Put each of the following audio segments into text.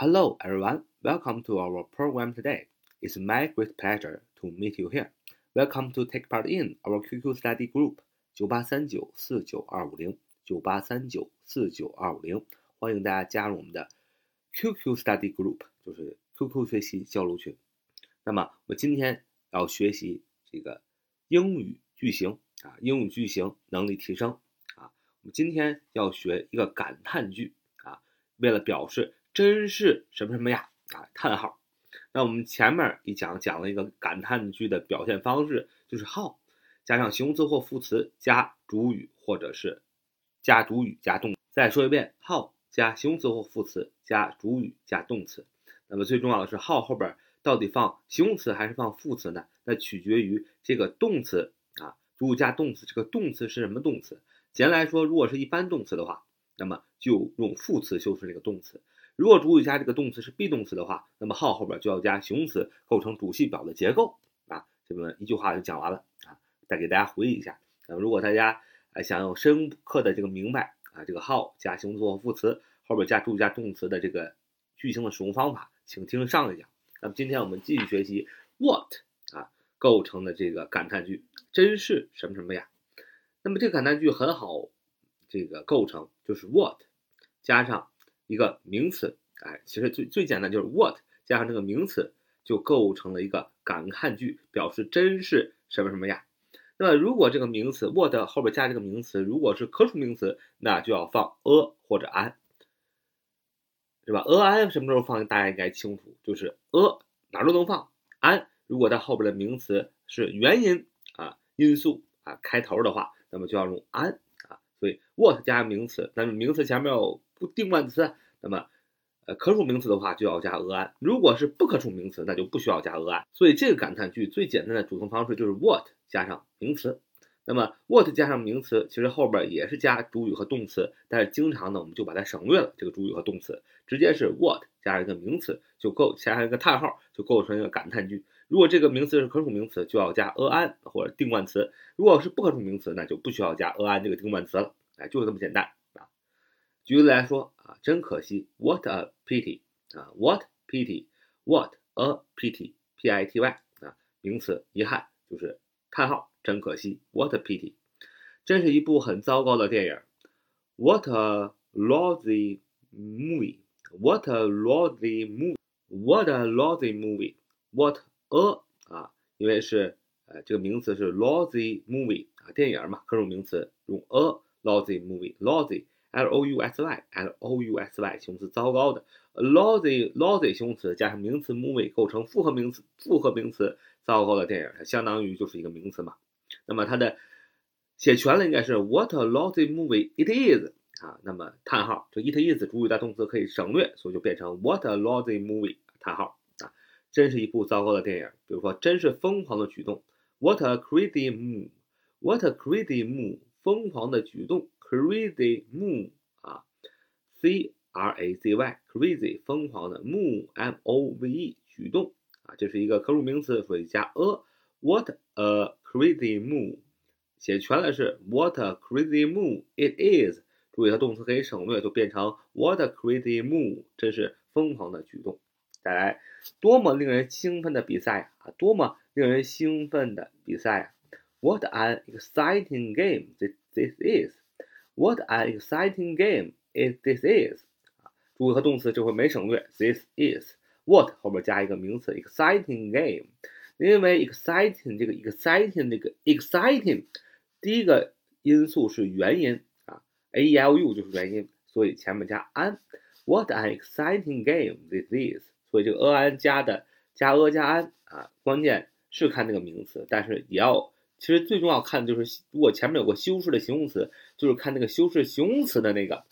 Hello, everyone. Welcome to our program today. It's my great pleasure to meet you here. Welcome to take part in our QQ study group 九八三九四九二五零九八三九四九二五零，欢迎大家加入我们的 QQ study group，就是 QQ 学习交流群。那么我今天要学习这个英语句型啊，英语句型能力提升啊。我们今天要学一个感叹句啊，为了表示真是什么什么呀啊，叹号。那我们前面一讲讲了一个感叹句的表现方式，就是 how 加上形容词或副词加主语，或者是加主语加动。再说一遍，how 加形容词或副词加主语加动词。那么最重要的是 how 后边到底放形容词还是放副词呢？那取决于这个动词啊，主语加动词，这个动词是什么动词？简单来说，如果是一般动词的话，那么就用副词修饰这个动词。如果主语加这个动词是 be 动词的话，那么 how 后边就要加形容词，构成主系表的结构啊。这么一句话就讲完了啊。再给大家回忆一下，那么如果大家想要深刻的这个明白啊，这个 how 加形容词或副词后边加主语加动词的这个句型的使用方法，请听上一讲。那么今天我们继续学习 what 啊构成的这个感叹句，真是什么什么呀？那么这个感叹句很好，这个构成就是 what 加上。一个名词，哎，其实最最简单就是 what 加上这个名词就构成了一个感叹句，表示真是什么什么呀。那么如果这个名词 what 后边加这个名词，如果是可数名词，那就要放 a 或者 an，是吧？a an 什么时候放？大家应该清楚，就是 a 哪都能放，an 如果它后边的名词是原因啊因素啊开头的话，那么就要用 an 啊。所以 what 加名词，那么名词前面有。不定冠词，那么，呃，可数名词的话就要加 an；如果是不可数名词，那就不需要加 an。所以这个感叹句最简单的组成方式就是 what 加上名词。那么 what 加上名词，其实后边也是加主语和动词，但是经常呢我们就把它省略了，这个主语和动词直接是 what 加上一个名词就够，加上一个叹号就构成一个感叹句。如果这个名词是可数名词，就要加 an 或者定冠词；如果是不可数名词，那就不需要加 an 这个定冠词了。哎，就是这么简单。举例来说啊，真可惜，what a pity 啊，what pity，what a pity，p i t y 啊，名词，遗憾，就是叹号，真可惜，what a pity，真是一部很糟糕的电影，what a lousy movie，what a lousy movie，what a lousy movie，what a 啊，因为是呃这个名词是 lousy movie 啊，电影嘛，可数名词用 a lousy movie，lousy。L o u s y，l o u s y，形容词，糟糕的。lousy，lousy，形容词加上名词 movie 构成复合名词，复合名词，糟糕的电影，它相当于就是一个名词嘛。那么它的写全了应该是 what a lousy movie it is 啊。那么叹号，这 it is 主语加动词可以省略，所以就变成 what a lousy movie 叹号啊，真是一部糟糕的电影。比如说，真是疯狂的举动，what a crazy move，what a crazy move，疯狂的举动。Crazy move 啊，C R A Z Y，crazy 疯狂的，move，M O V E 举动啊，这是一个可数名词，所以加 a。What a crazy move，写全了是 What a crazy move it is。注意它动词可以省略，就变成 What a crazy move，这是疯狂的举动。再来，多么令人兴奋的比赛啊！多么令人兴奋的比赛啊！What an exciting game this this is。What an exciting game is this is 啊，主语和动词这回没省略，this is what 后边加一个名词 exciting game，因为 exciting 这个 exciting 这个 exciting 第一个因素是元音啊，a e l u 就是元音，所以前面加 an。What an exciting game this is，所以这个 a n 加的加 a 加 an 啊，关键是看这个名词，但是也要。其实最重要看的就是，如果前面有个修饰的形容词，就是看那个修饰形容词的那个，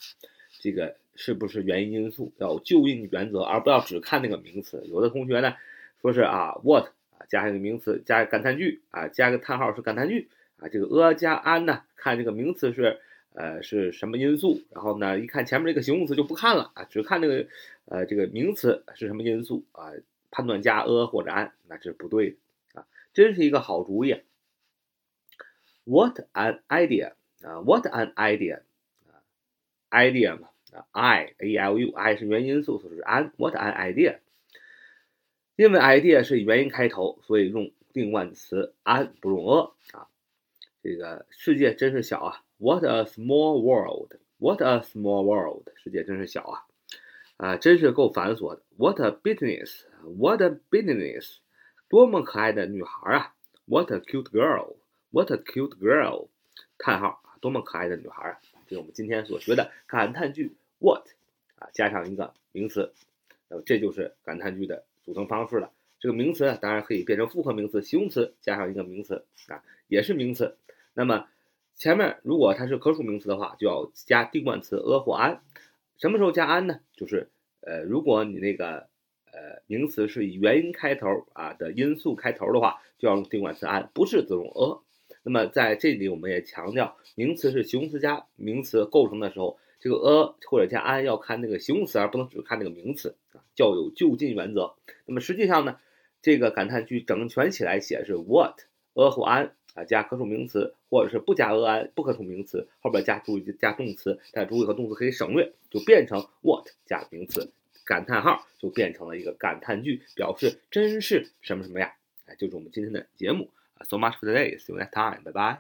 这个是不是原因因素，要就应原则，而不要只看那个名词。有的同学呢，说是啊，what 啊加一个名词，加感叹句啊，加个叹号是感叹句啊，这个 a 加 an 呢，看这个名词是呃是什么因素，然后呢一看前面这个形容词就不看了啊，只看这个呃这个名词是什么因素啊，判断加 a 或者 an 那这是不对的啊，真是一个好主意。What an idea 啊！What an idea 啊！idea 嘛 i a l u i 是元音素，所以是 an。What an idea！因为 idea 是以元音开头，所以用定冠词 an 不用 a 啊。这个世界真是小啊！What a small world！What a small world！世界真是小啊！啊，真是够繁琐的。What a business！What a business！多么可爱的女孩啊！What a cute What a cute girl！叹号，多么可爱的女孩啊！这是我们今天所学的感叹句 what 啊，加上一个名词，那么这就是感叹句的组成方式了。这个名词啊当然可以变成复合名词，形容词加上一个名词啊，也是名词。那么前面如果它是可数名词的话，就要加定冠词 a 或 an。什么时候加 an 呢？就是呃，如果你那个呃名词是以元音开头啊的因素开头的话，就要用定冠词 an，不是则用 a。那么在这里，我们也强调，名词是形容词加名词构成的时候，这个 a 或者加 an 要看那个形容词，而不能只看那个名词啊，较有就近原则。那么实际上呢，这个感叹句整全起来写是 what a 和 an 啊加可数名词，或者是不加 a an 不可数名词后边加主语加动词，但主语和动词可以省略，就变成 what 加名词，感叹号就变成了一个感叹句，表示真是什么什么呀？哎，就是我们今天的节目。So much for today. See you next time. Bye bye.